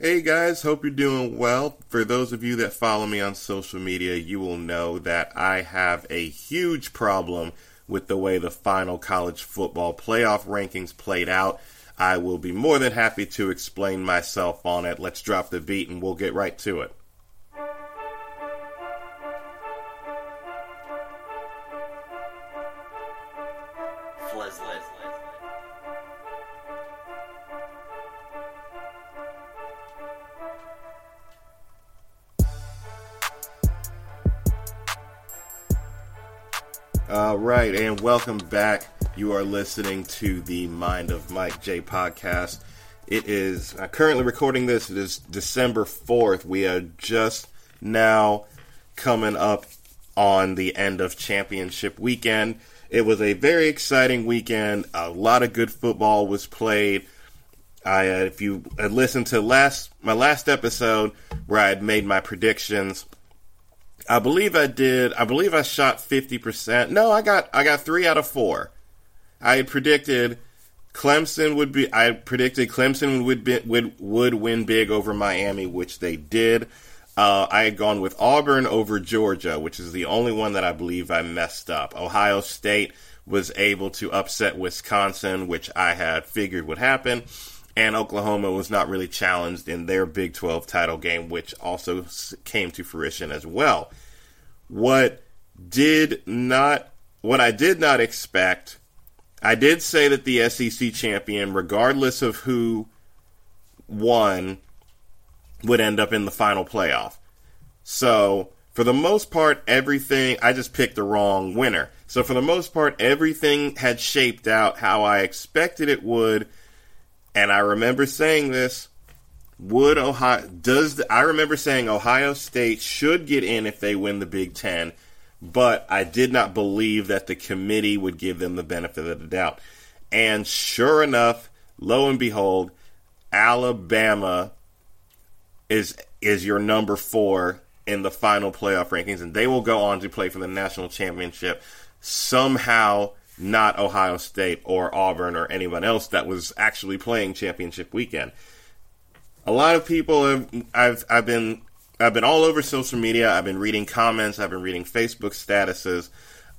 Hey guys, hope you're doing well. For those of you that follow me on social media, you will know that I have a huge problem with the way the final college football playoff rankings played out. I will be more than happy to explain myself on it. Let's drop the beat and we'll get right to it. Welcome back. You are listening to the Mind of Mike J podcast. It is uh, currently recording this. It is December 4th. We are just now coming up on the end of championship weekend. It was a very exciting weekend. A lot of good football was played. I, uh, if you listened to last my last episode where I had made my predictions, I believe I did. I believe I shot fifty percent. No, I got I got three out of four. I had predicted Clemson would be. I predicted Clemson would be, would would win big over Miami, which they did. Uh, I had gone with Auburn over Georgia, which is the only one that I believe I messed up. Ohio State was able to upset Wisconsin, which I had figured would happen and Oklahoma was not really challenged in their Big 12 title game, which also came to fruition as well. What did not, what I did not expect, I did say that the SEC champion, regardless of who won, would end up in the final playoff. So, for the most part, everything, I just picked the wrong winner. So, for the most part, everything had shaped out how I expected it would and I remember saying this. Would Ohio does the, I remember saying Ohio State should get in if they win the Big Ten, but I did not believe that the committee would give them the benefit of the doubt. And sure enough, lo and behold, Alabama is is your number four in the final playoff rankings, and they will go on to play for the national championship. Somehow not Ohio State or Auburn or anyone else that was actually playing championship weekend. A lot of people have I've I've been I've been all over social media. I've been reading comments. I've been reading Facebook statuses.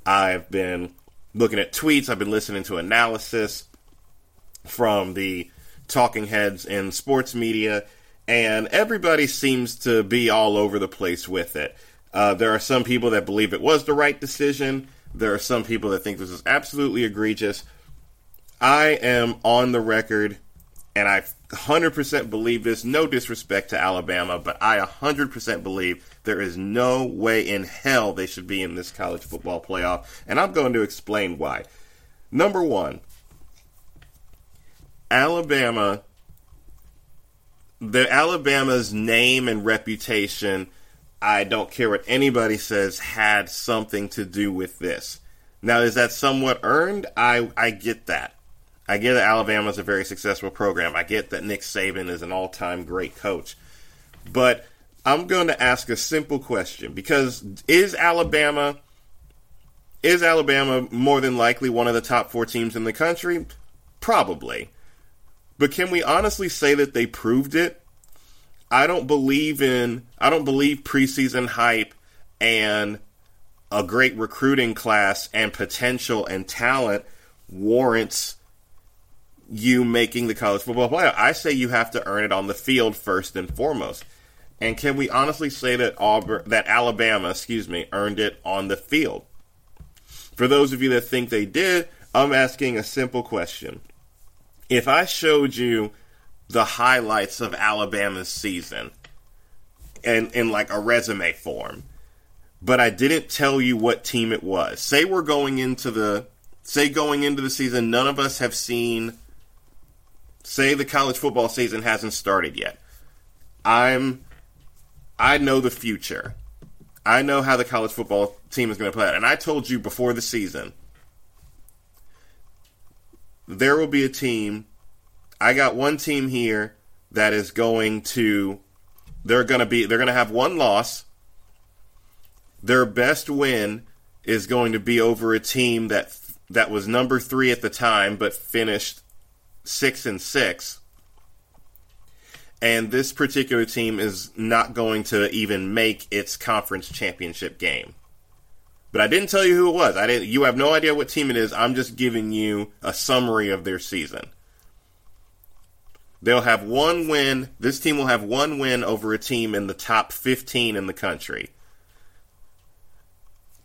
I've been looking at tweets. I've been listening to analysis from the talking heads in sports media, and everybody seems to be all over the place with it. Uh, there are some people that believe it was the right decision. There are some people that think this is absolutely egregious. I am on the record, and I 100% believe this. No disrespect to Alabama, but I 100% believe there is no way in hell they should be in this college football playoff, and I'm going to explain why. Number one, Alabama, the Alabama's name and reputation I don't care what anybody says, had something to do with this. Now, is that somewhat earned? I, I get that. I get that Alabama is a very successful program. I get that Nick Saban is an all time great coach. But I'm going to ask a simple question because is Alabama is Alabama more than likely one of the top 4 teams in the country? Probably. But can we honestly say that they proved it? I don't believe in I don't believe preseason hype and a great recruiting class and potential and talent warrants you making the college football playoff. I say you have to earn it on the field first and foremost. And can we honestly say that Auburn, that Alabama, excuse me, earned it on the field? For those of you that think they did, I'm asking a simple question. If I showed you the highlights of Alabama's season and in like a resume form. But I didn't tell you what team it was. Say we're going into the say going into the season none of us have seen say the college football season hasn't started yet. I'm I know the future. I know how the college football team is going to play out. And I told you before the season there will be a team I got one team here that is going to they're going to be they're going to have one loss. Their best win is going to be over a team that that was number 3 at the time but finished 6 and 6. and this particular team is not going to even make its conference championship game. But I didn't tell you who it was. I didn't. You have no idea what team it is. I'm just giving you a summary of their season. They'll have one win. This team will have one win over a team in the top 15 in the country.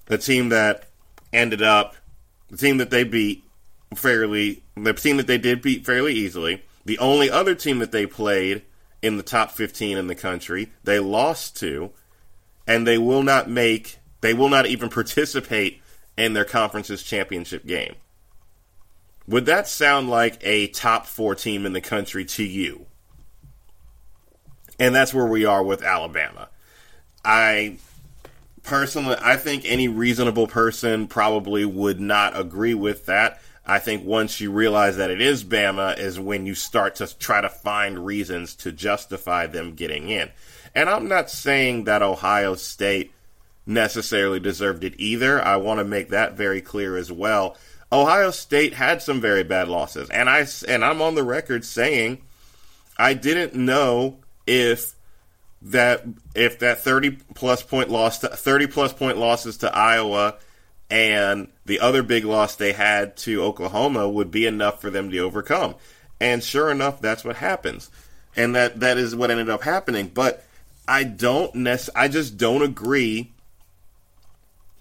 The team that ended up, the team that they beat fairly, the team that they did beat fairly easily. The only other team that they played in the top 15 in the country, they lost to, and they will not make, they will not even participate in their conference's championship game. Would that sound like a top four team in the country to you? And that's where we are with Alabama. I personally, I think any reasonable person probably would not agree with that. I think once you realize that it is Bama is when you start to try to find reasons to justify them getting in. And I'm not saying that Ohio State necessarily deserved it either. I want to make that very clear as well. Ohio State had some very bad losses, and I and I'm on the record saying I didn't know if that if that 30 plus point loss to, 30 plus point losses to Iowa and the other big loss they had to Oklahoma would be enough for them to overcome. And sure enough, that's what happens. And that that is what ended up happening, but I don't nec- I just don't agree.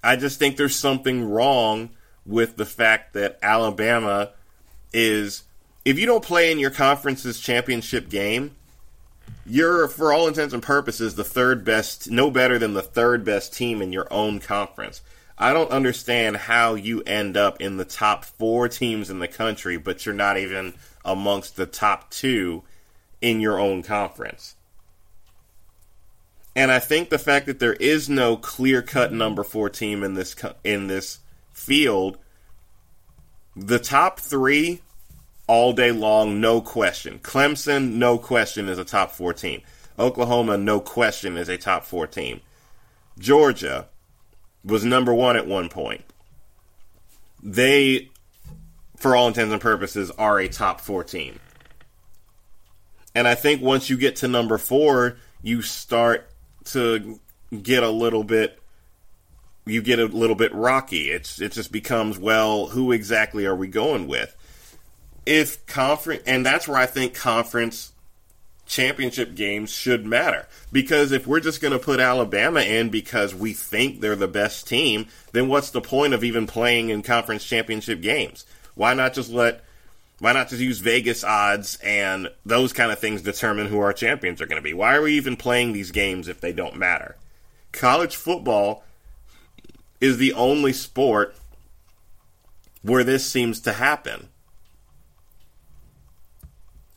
I just think there's something wrong with the fact that Alabama is if you don't play in your conference's championship game, you're for all intents and purposes the third best, no better than the third best team in your own conference. I don't understand how you end up in the top 4 teams in the country but you're not even amongst the top 2 in your own conference. And I think the fact that there is no clear-cut number 4 team in this in this field, the top three all day long, no question. Clemson, no question, is a top four team. Oklahoma, no question, is a top four team. Georgia was number one at one point. They, for all intents and purposes, are a top four team. And I think once you get to number four, you start to get a little bit you get a little bit rocky. It's it just becomes well, who exactly are we going with? If conference, and that's where I think conference championship games should matter because if we're just going to put Alabama in because we think they're the best team, then what's the point of even playing in conference championship games? Why not just let why not just use Vegas odds and those kind of things determine who our champions are going to be? Why are we even playing these games if they don't matter? College football is the only sport where this seems to happen.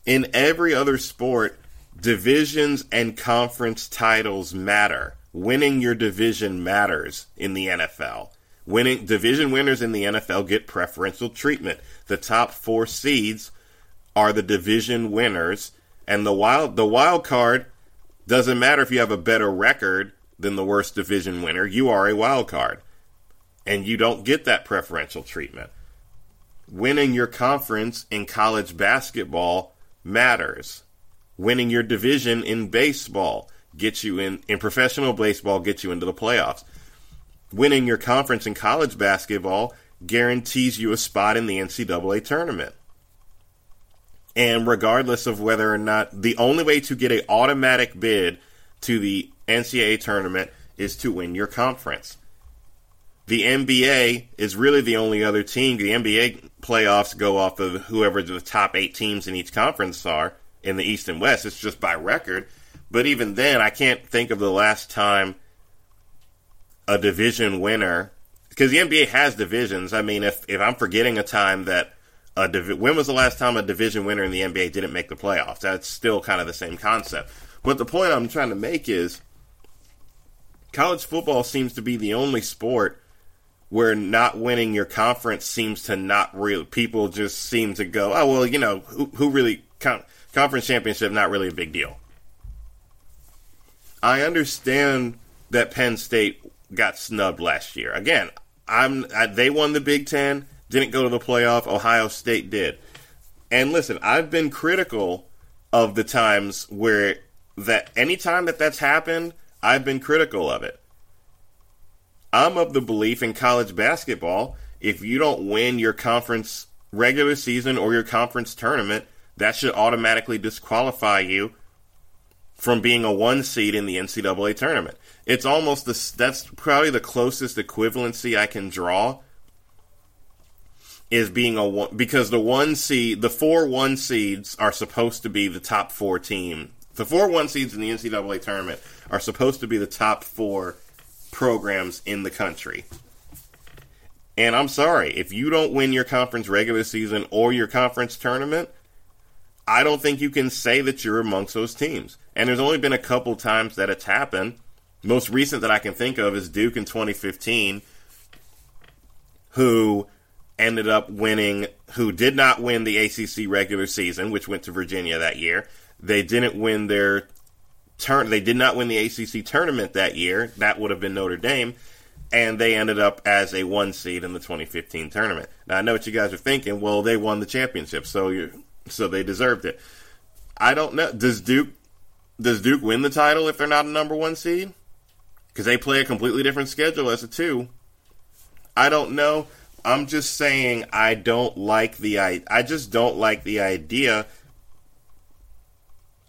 In every other sport, divisions and conference titles matter. Winning your division matters in the NFL. Winning division winners in the NFL get preferential treatment. The top 4 seeds are the division winners and the wild the wild card doesn't matter if you have a better record than the worst division winner, you are a wild card and you don't get that preferential treatment. Winning your conference in college basketball matters. Winning your division in baseball gets you in in professional baseball gets you into the playoffs. Winning your conference in college basketball guarantees you a spot in the NCAA tournament. And regardless of whether or not the only way to get an automatic bid to the NCAA tournament is to win your conference the NBA is really the only other team. The NBA playoffs go off of whoever the top eight teams in each conference are in the East and West. It's just by record. But even then, I can't think of the last time a division winner, because the NBA has divisions. I mean, if, if I'm forgetting a time that a divi- when was the last time a division winner in the NBA didn't make the playoffs? That's still kind of the same concept. But the point I'm trying to make is college football seems to be the only sport where not winning your conference seems to not real people just seem to go, oh well, you know, who, who really con- conference championship not really a big deal. I understand that Penn State got snubbed last year. Again, I'm I, they won the Big 10, didn't go to the playoff, Ohio State did. And listen, I've been critical of the times where that anytime that that's happened, I've been critical of it. I'm of the belief in college basketball, if you don't win your conference regular season or your conference tournament, that should automatically disqualify you from being a one seed in the NCAA tournament. It's almost this, that's probably the closest equivalency I can draw is being a one because the one seed, the four one seeds are supposed to be the top four team. The four one seeds in the NCAA tournament are supposed to be the top four programs in the country. And I'm sorry, if you don't win your conference regular season or your conference tournament, I don't think you can say that you're amongst those teams. And there's only been a couple times that it's happened. Most recent that I can think of is Duke in 2015, who ended up winning, who did not win the ACC regular season, which went to Virginia that year. They didn't win their turn. They did not win the ACC tournament that year. That would have been Notre Dame, and they ended up as a one seed in the 2015 tournament. Now I know what you guys are thinking. Well, they won the championship, so you so they deserved it. I don't know. Does Duke does Duke win the title if they're not a number one seed? Because they play a completely different schedule as a two. I don't know. I'm just saying I don't like the I I just don't like the idea.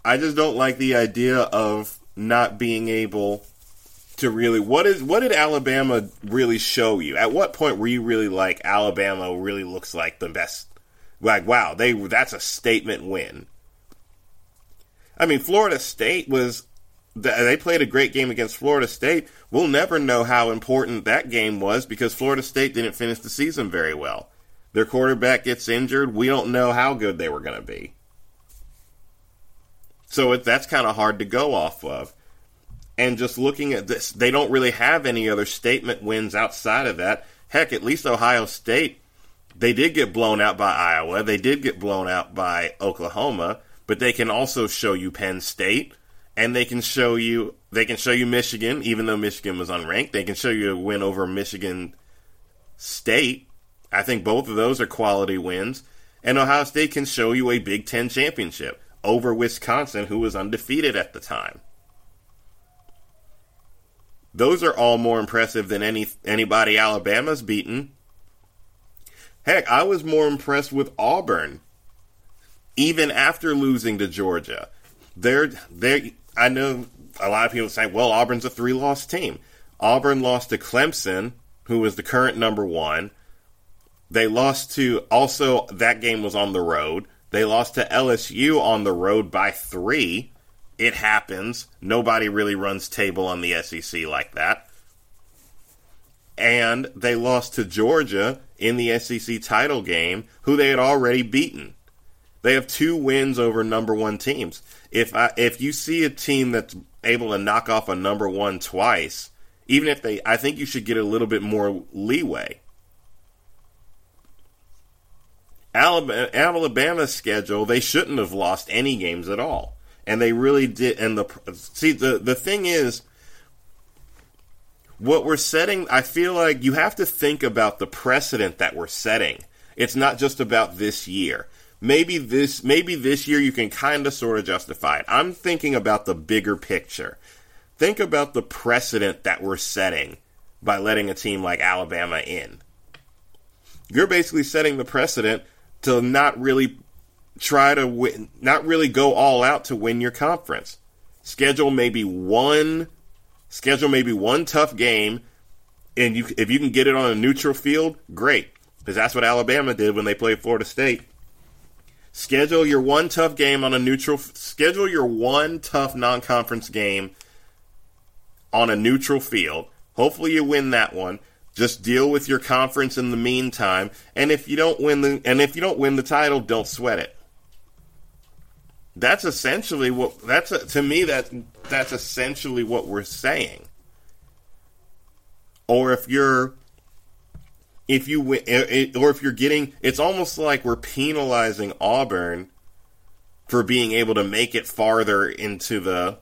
I just don't like the idea of not being able to really what is what did Alabama really show you? At what point were you really like Alabama really looks like the best? Like wow, they that's a statement win. I mean, Florida State was they played a great game against Florida State. We'll never know how important that game was because Florida State didn't finish the season very well. Their quarterback gets injured. We don't know how good they were going to be. So it, that's kind of hard to go off of. And just looking at this, they don't really have any other statement wins outside of that. Heck, at least Ohio State, they did get blown out by Iowa. They did get blown out by Oklahoma, but they can also show you Penn State and they can show you they can show you Michigan, even though Michigan was unranked. They can show you a win over Michigan State. I think both of those are quality wins. And Ohio State can show you a Big Ten championship over Wisconsin, who was undefeated at the time. Those are all more impressive than any anybody Alabama's beaten. Heck, I was more impressed with Auburn, even after losing to Georgia. They're they I know a lot of people say, well, Auburn's a three loss team. Auburn lost to Clemson, who was the current number one. They lost to, also, that game was on the road. They lost to LSU on the road by three. It happens. Nobody really runs table on the SEC like that. And they lost to Georgia in the SEC title game, who they had already beaten. They have two wins over number one teams if I, if you see a team that's able to knock off a number one twice, even if they, I think you should get a little bit more leeway. Alabama, Alabama's schedule, they shouldn't have lost any games at all, and they really did. And the see the the thing is, what we're setting, I feel like you have to think about the precedent that we're setting. It's not just about this year maybe this maybe this year you can kind of sort of justify it. I'm thinking about the bigger picture. Think about the precedent that we're setting by letting a team like Alabama in. You're basically setting the precedent to not really try to win, not really go all out to win your conference. Schedule maybe one schedule maybe one tough game and you if you can get it on a neutral field, great. Because that's what Alabama did when they played Florida State. Schedule your one tough game on a neutral. Schedule your one tough non-conference game on a neutral field. Hopefully, you win that one. Just deal with your conference in the meantime. And if you don't win the and if you don't win the title, don't sweat it. That's essentially what that's a, to me that that's essentially what we're saying. Or if you're if you win, eh, eh, or if you're getting, it's almost like we're penalizing Auburn for being able to make it farther into the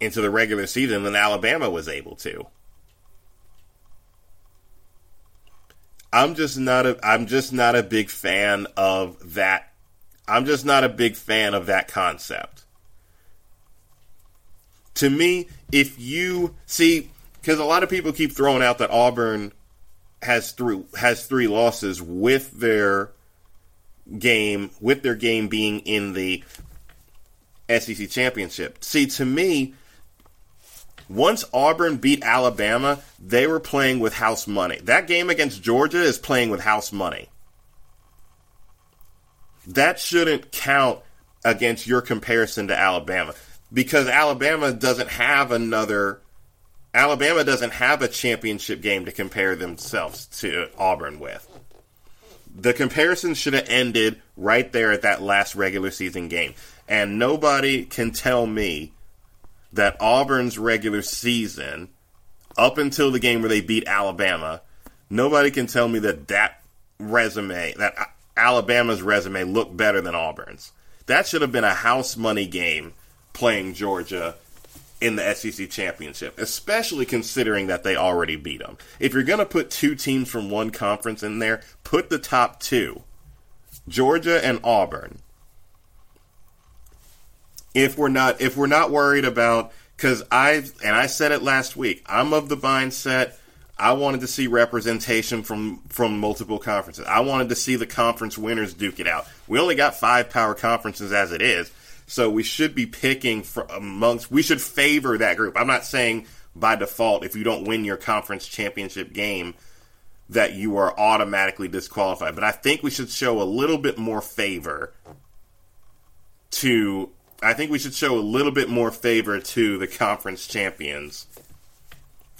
into the regular season than Alabama was able to. I'm just not a I'm just not a big fan of that I'm just not a big fan of that concept. To me, if you see, because a lot of people keep throwing out that Auburn has three has three losses with their game with their game being in the SEC championship. See, to me, once Auburn beat Alabama, they were playing with house money. That game against Georgia is playing with house money. That shouldn't count against your comparison to Alabama because Alabama doesn't have another Alabama doesn't have a championship game to compare themselves to Auburn with. The comparison should have ended right there at that last regular season game. And nobody can tell me that Auburn's regular season, up until the game where they beat Alabama, nobody can tell me that that resume, that Alabama's resume looked better than Auburn's. That should have been a house money game playing Georgia in the SEC championship, especially considering that they already beat them. If you're going to put two teams from one conference in there, put the top two Georgia and Auburn. If we're not if we're not worried about cuz I and I said it last week, I'm of the mindset I wanted to see representation from from multiple conferences. I wanted to see the conference winners duke it out. We only got 5 power conferences as it is. So we should be picking from amongst, we should favor that group. I'm not saying by default, if you don't win your conference championship game, that you are automatically disqualified. But I think we should show a little bit more favor to, I think we should show a little bit more favor to the conference champions.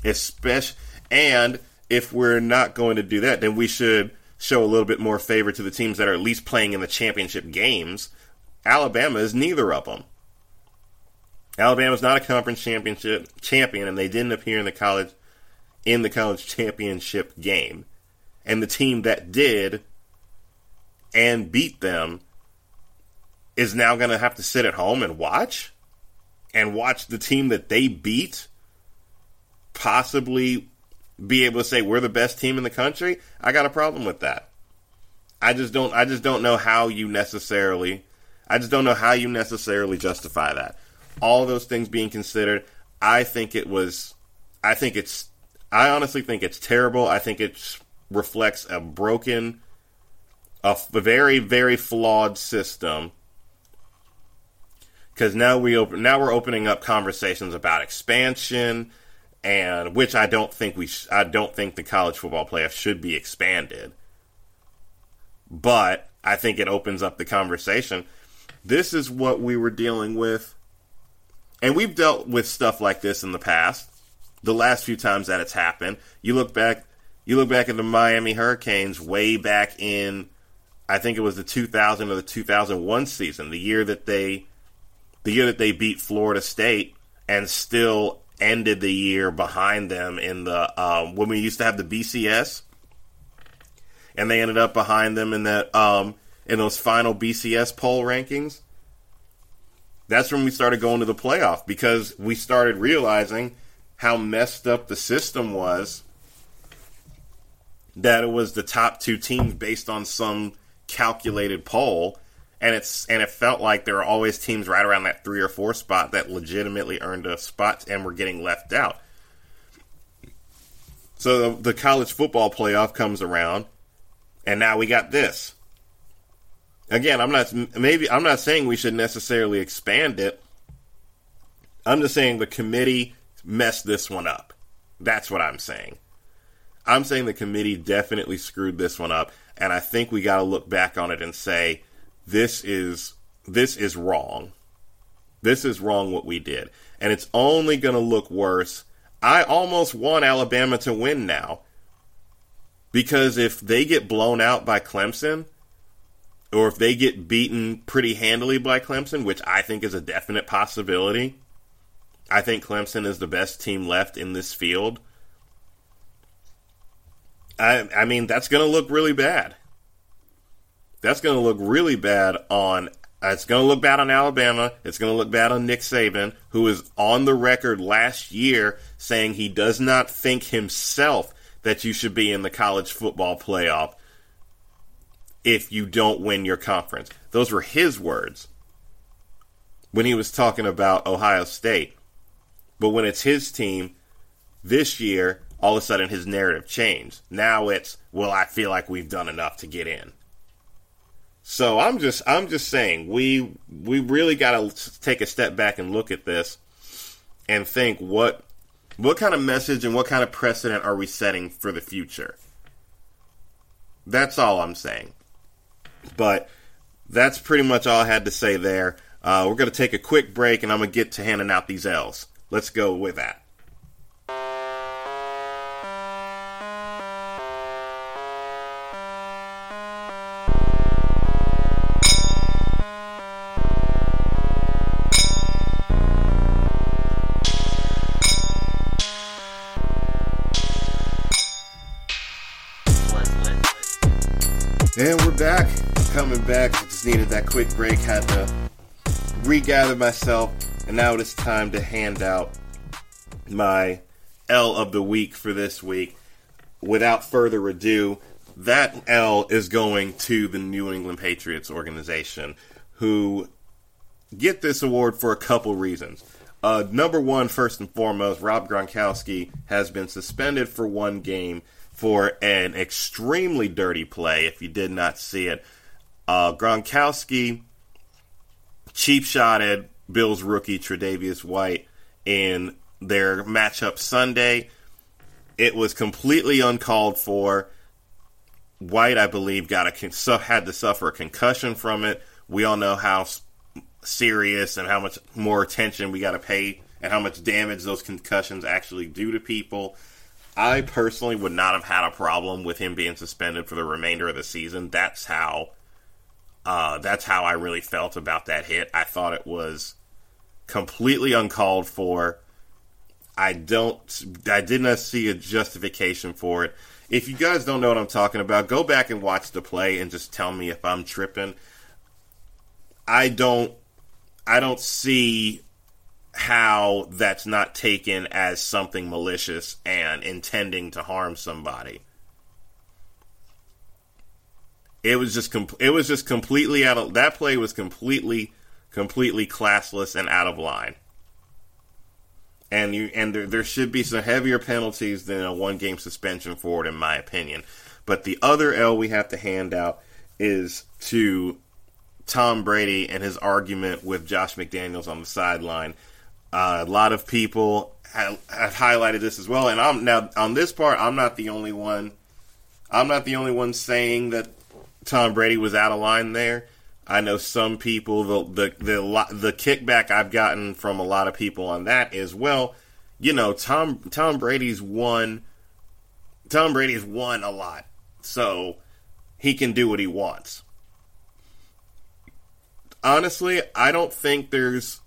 Especially, and if we're not going to do that, then we should show a little bit more favor to the teams that are at least playing in the championship games Alabama is neither of them. Alabama's not a conference championship champion, and they didn't appear in the college in the college championship game. And the team that did and beat them is now going to have to sit at home and watch and watch the team that they beat possibly be able to say we're the best team in the country. I got a problem with that. I just don't I just don't know how you necessarily I just don't know how you necessarily justify that. All those things being considered, I think it was. I think it's. I honestly think it's terrible. I think it reflects a broken, a, a very very flawed system. Because now we open. Now we're opening up conversations about expansion, and which I don't think we. Sh- I don't think the college football playoff should be expanded. But I think it opens up the conversation this is what we were dealing with. And we've dealt with stuff like this in the past. The last few times that it's happened, you look back, you look back at the Miami Hurricanes way back in, I think it was the 2000 or the 2001 season, the year that they, the year that they beat Florida State and still ended the year behind them in the um, when we used to have the BCS, and they ended up behind them in that um, in those final BCS poll rankings, that's when we started going to the playoff because we started realizing how messed up the system was. That it was the top two teams based on some calculated poll, and it's and it felt like there were always teams right around that three or four spot that legitimately earned a spot and were getting left out. So the, the college football playoff comes around, and now we got this again, I'm not maybe I'm not saying we should necessarily expand it. I'm just saying the committee messed this one up. That's what I'm saying. I'm saying the committee definitely screwed this one up, and I think we got to look back on it and say this is this is wrong. This is wrong what we did, and it's only going to look worse. I almost want Alabama to win now because if they get blown out by Clemson, or if they get beaten pretty handily by Clemson, which I think is a definite possibility, I think Clemson is the best team left in this field. I, I mean, that's going to look really bad. That's going to look really bad on. It's going to look bad on Alabama. It's going to look bad on Nick Saban, who is on the record last year saying he does not think himself that you should be in the college football playoff if you don't win your conference. Those were his words when he was talking about Ohio State. But when it's his team this year, all of a sudden his narrative changed. Now it's, well, I feel like we've done enough to get in. So I'm just I'm just saying we we really got to take a step back and look at this and think what what kind of message and what kind of precedent are we setting for the future? That's all I'm saying. But that's pretty much all I had to say there. Uh, we're going to take a quick break and I'm going to get to handing out these L's. Let's go with that. And we're back. Coming back. Just needed that quick break. Had to regather myself. And now it is time to hand out my L of the week for this week. Without further ado, that L is going to the New England Patriots organization, who get this award for a couple reasons. Uh, number one, first and foremost, Rob Gronkowski has been suspended for one game for an extremely dirty play. If you did not see it, uh, Gronkowski cheap shotted Bills rookie Tre'Davious White in their matchup Sunday. It was completely uncalled for. White, I believe, got a had to suffer a concussion from it. We all know how serious and how much more attention we got to pay and how much damage those concussions actually do to people. I personally would not have had a problem with him being suspended for the remainder of the season. That's how uh, that's how I really felt about that hit. I thought it was completely uncalled for. I don't I did not see a justification for it. If you guys don't know what I'm talking about, go back and watch the play and just tell me if I'm tripping. I don't I don't see how that's not taken as something malicious and intending to harm somebody. It was just com- it was just completely out of that play was completely completely classless and out of line. And you and there, there should be some heavier penalties than a one game suspension for it in my opinion. But the other L we have to hand out is to Tom Brady and his argument with Josh McDaniels on the sideline uh, a lot of people have, have, highlighted this as well, and I'm now on this part. I'm not the only one. I'm not the only one saying that Tom Brady was out of line there. I know some people the the the the kickback I've gotten from a lot of people on that is well, you know, Tom Tom Brady's won. Tom Brady's won a lot, so he can do what he wants. Honestly, I don't think there's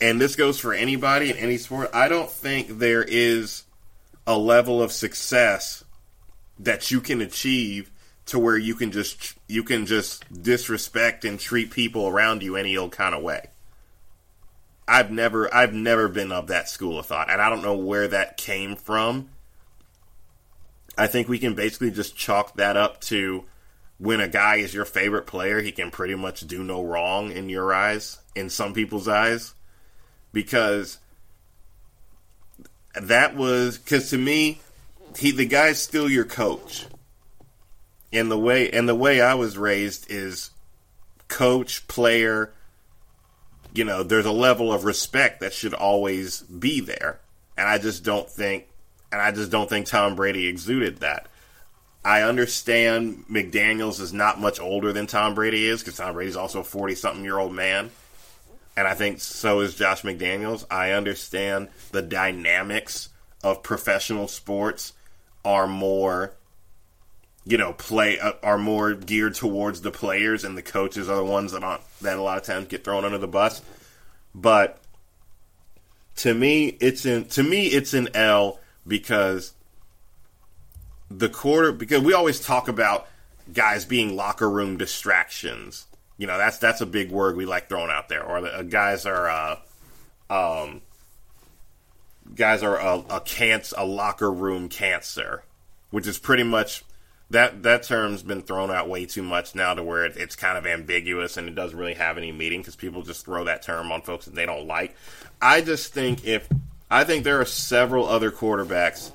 and this goes for anybody in any sport, I don't think there is a level of success that you can achieve to where you can just you can just disrespect and treat people around you any old kind of way. I've never I've never been of that school of thought, and I don't know where that came from. I think we can basically just chalk that up to when a guy is your favorite player, he can pretty much do no wrong in your eyes, in some people's eyes because that was because to me, he the guy's still your coach. And the way and the way I was raised is coach, player, you know, there's a level of respect that should always be there. And I just don't think and I just don't think Tom Brady exuded that. I understand McDaniels is not much older than Tom Brady is because Tom Brady's also a 40 something year old man and I think so is Josh McDaniels. I understand the dynamics of professional sports are more you know play uh, are more geared towards the players and the coaches are the ones that aren't, that a lot of times get thrown under the bus but to me it's in to me it's an L because the quarter because we always talk about guys being locker room distractions you know, that's that's a big word we like throwing out there. Or the uh, guys are, uh, um, guys are a, a cancer, a locker room cancer, which is pretty much that that term's been thrown out way too much now to where it, it's kind of ambiguous and it doesn't really have any meaning because people just throw that term on folks that they don't like. I just think if I think there are several other quarterbacks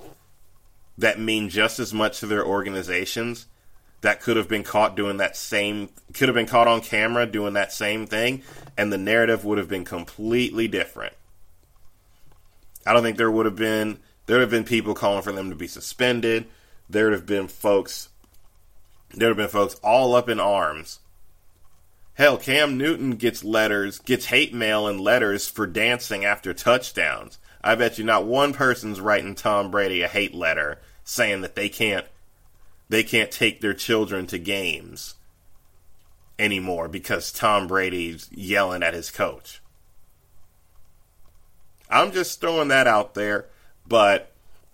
that mean just as much to their organizations that could have been caught doing that same could have been caught on camera doing that same thing and the narrative would have been completely different. I don't think there would have been there would have been people calling for them to be suspended there would have been folks there would have been folks all up in arms. Hell, Cam Newton gets letters, gets hate mail and letters for dancing after touchdowns. I bet you not one person's writing Tom Brady a hate letter saying that they can't they can't take their children to games anymore because Tom Brady's yelling at his coach. I'm just throwing that out there, but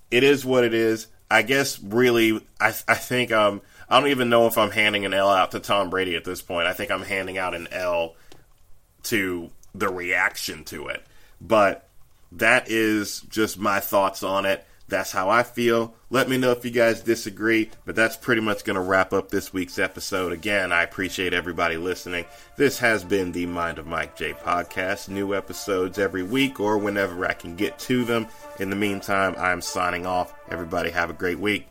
it is what it is. I guess really, I I think um I don't even know if I'm handing an L out to Tom Brady at this point. I think I'm handing out an L to the reaction to it. But that is just my thoughts on it. That's how I feel. Let me know if you guys disagree, but that's pretty much going to wrap up this week's episode. Again, I appreciate everybody listening. This has been the Mind of Mike J podcast. New episodes every week or whenever I can get to them. In the meantime, I'm signing off. Everybody have a great week.